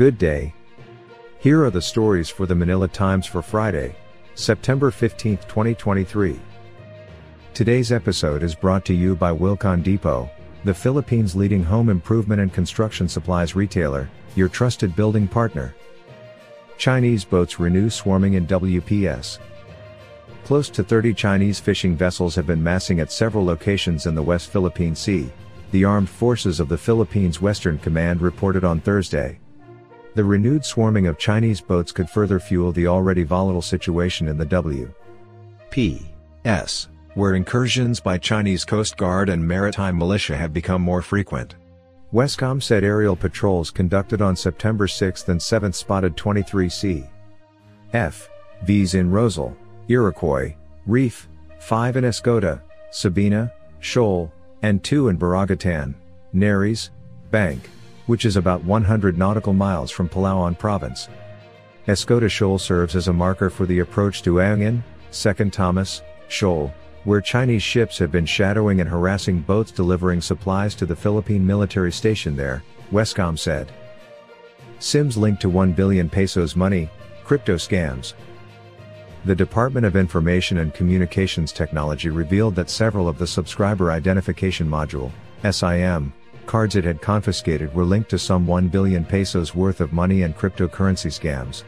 Good day. Here are the stories for the Manila Times for Friday, September 15, 2023. Today's episode is brought to you by Wilcon Depot, the Philippines' leading home improvement and construction supplies retailer, your trusted building partner. Chinese boats renew swarming in WPS. Close to 30 Chinese fishing vessels have been massing at several locations in the West Philippine Sea, the Armed Forces of the Philippines Western Command reported on Thursday. The renewed swarming of Chinese boats could further fuel the already volatile situation in the W.P.S., where incursions by Chinese Coast Guard and maritime militia have become more frequent. Westcom said aerial patrols conducted on September 6 and 7 spotted 23 C. F. Vs in Rozul, Iroquois, Reef, 5 in Escoda, Sabina, Shoal, and 2 in Baragatan, Nares, Bank, which is about 100 nautical miles from Palawan province. Escoda Shoal serves as a marker for the approach to Ayungin, 2nd Thomas, Shoal, where Chinese ships have been shadowing and harassing boats delivering supplies to the Philippine military station there, Westcom said. Sims linked to 1 billion pesos money, crypto scams. The Department of Information and Communications Technology revealed that several of the subscriber identification module, SIM, cards it had confiscated were linked to some 1 billion pesos worth of money and cryptocurrency scams.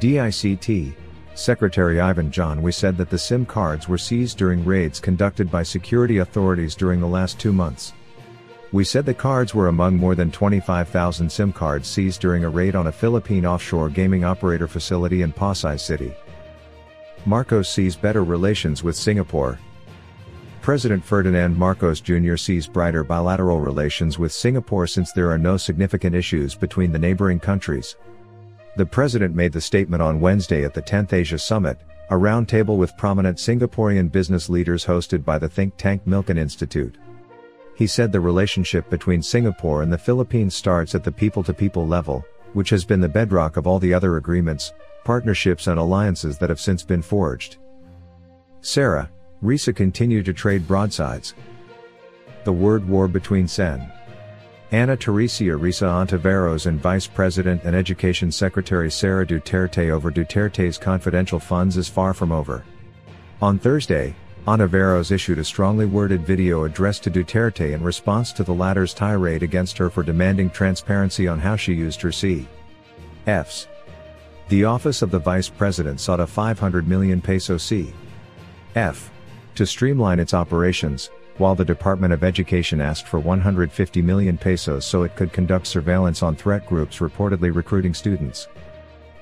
DICT, Secretary Ivan John Uy said that the SIM cards were seized during raids conducted by security authorities during the last two months. Uy said the cards were among more than 25,000 SIM cards seized during a raid on a Philippine offshore gaming operator facility in Pasay City. Marcos sees better relations with Singapore, President Ferdinand Marcos Jr. sees brighter bilateral relations with Singapore since there are no significant issues between the neighboring countries. The president made the statement on Wednesday at the 10th Asia Summit, a roundtable with prominent Singaporean business leaders hosted by the think tank Milken Institute. He said the relationship between Singapore and the Philippines starts at the people to people level, which has been the bedrock of all the other agreements, partnerships and alliances that have since been forged. Sara, Risa continued to trade broadsides. The word war between Sen. Ana Teresa Risa Hontiveros and Vice President and Education Secretary Sara Duterte over Duterte's confidential funds is far from over. On Thursday, Hontiveros issued a strongly worded video addressed to Duterte in response to the latter's tirade against her for demanding transparency on how she used her C.Fs. The office of the vice president sought a 500 million peso C.F to streamline its operations, while the Department of Education asked for 150 million pesos so it could conduct surveillance on threat groups reportedly recruiting students.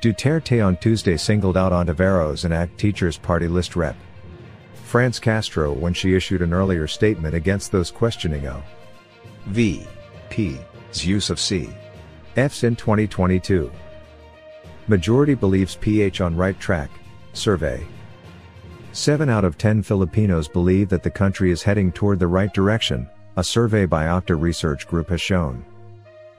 Duterte on Tuesday singled out Hontiveros and ACT Teachers Party list rep. France Castro when she issued an earlier statement against those questioning O. V. P.'s use of C. F's in 2022. Majority believes PH on right track, survey. 7 out of 10 Filipinos believe that the country is heading toward the right direction, a survey by OCTA Research Group has shown.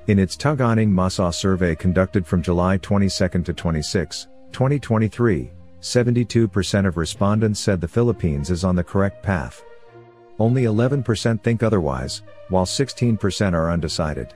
In its Tugon ng Masa survey conducted from July 22 to 26, 2023, 72% of respondents said the Philippines is on the correct path. Only 11% think otherwise, while 16% are undecided.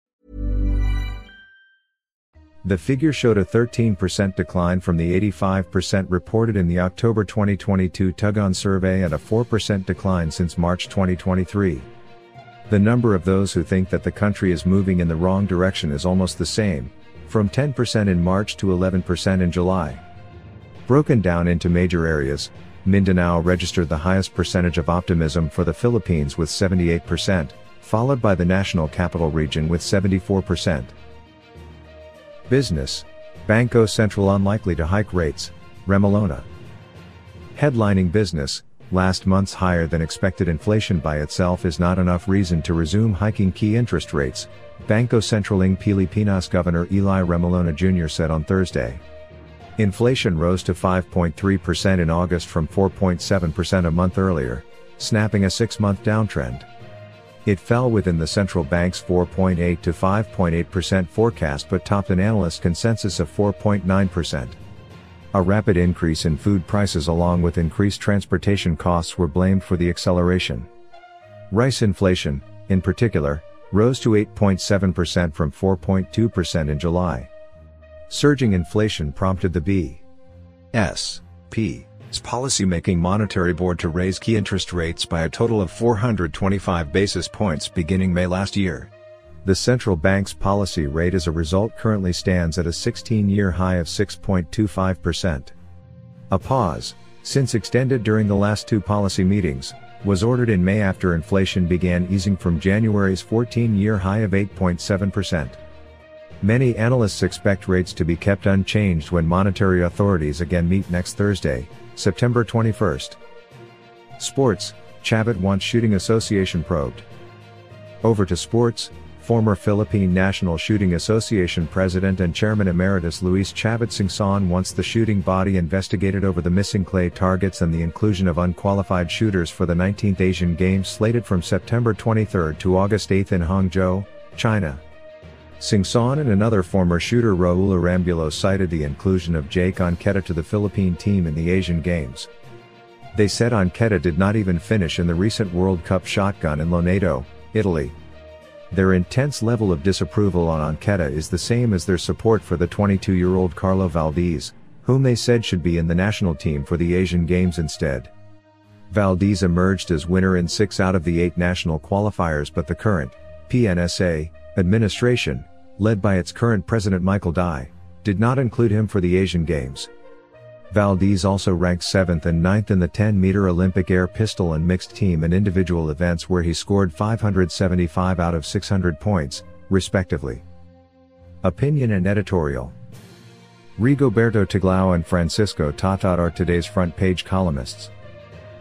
The figure showed a 13% decline from the 85% reported in the October 2022 Tugon survey and a 4% decline since March 2023. The number of those who think that the country is moving in the wrong direction is almost the same, from 10% in March to 11% in July. Broken down into major areas, Mindanao registered the highest percentage of optimism for the Philippines with 78%, followed by the National Capital Region with 74%. Business Bangko Sentral unlikely to hike rates, Remolona. Headlining business, last month's higher than expected inflation by itself is not enough reason to resume hiking key interest rates, Bangko Sentral ng Pilipinas Governor Eli Remolona Jr. said on Thursday. Inflation rose to 5.3% in August from 4.7% a month earlier, snapping a six-month downtrend. It fell within the central bank's 4.8 to 5.8% forecast but topped an analyst consensus of 4.9%. A rapid increase in food prices along with increased transportation costs were blamed for the acceleration. Rice inflation, in particular, rose to 8.7% from 4.2% in July. Surging inflation prompted the B.S. P.'s policymaking monetary board to raise key interest rates by a total of 425 basis points beginning May last year. The central bank's policy rate as a result currently stands at a 16-year high of 6.25%. A pause, since extended during the last two policy meetings, was ordered in May after inflation began easing from January's 14-year high of 8.7%. Many analysts expect rates to be kept unchanged when monetary authorities again meet next Thursday, September 21st. Sports, Chavit wants Shooting Association probed. Over to sports, former Philippine National Shooting Association President and Chairman Emeritus Luis Chavit Singson wants the shooting body investigated over the missing clay targets and the inclusion of unqualified shooters for the 19th Asian Games slated from September 23 to August 8 in Hangzhou, China. Singson and another former shooter Raul Arambulo cited the inclusion of Jake Anqueta to the Philippine team in the Asian Games. They said Anqueta did not even finish in the recent World Cup shotgun in Lonato, Italy. Their intense level of disapproval on Anqueta is the same as their support for the 22-year-old Carlo Valdez, whom they said should be in the national team for the Asian Games instead. Valdez emerged as winner in six out of the eight national qualifiers but the current, PNSA, administration, led by its current president Michael Dai, did not include him for the Asian Games. Valdez also ranked 7th and 9th in the 10-meter Olympic air pistol and mixed team and individual events where he scored 575 out of 600 points, respectively. Opinion and editorial Rigoberto Tiglao and Francisco Tatad are today's front page columnists.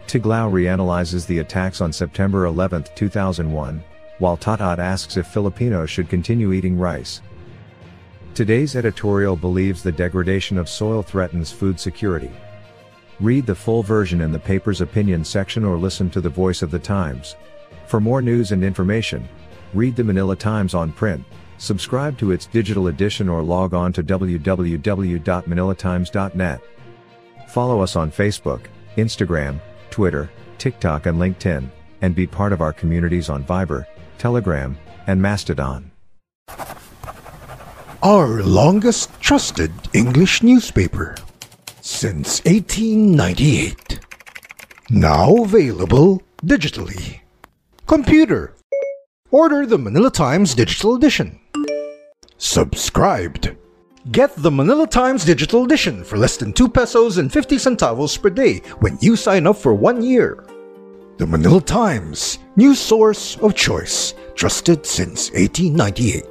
Tiglao reanalyzes the attacks on September 11, 2001, while Tatad asks if Filipinos should continue eating rice. Today's editorial believes the degradation of soil threatens food security. Read the full version in the paper's opinion section or listen to the voice of the Times. For more news and information, read the Manila Times on print, subscribe to its digital edition or log on to www.manilatimes.net. Follow us on Facebook, Instagram, Twitter, TikTok and LinkedIn, and be part of our communities on Viber, Telegram, and Mastodon our longest trusted English newspaper since 1898. Now available digitally. Computer. Order the Manila Times Digital Edition. Subscribed. Get the Manila Times Digital Edition for less than 2 pesos and 50 centavos per day when you sign up for one year. The Manila Times, news source of choice, trusted since 1898.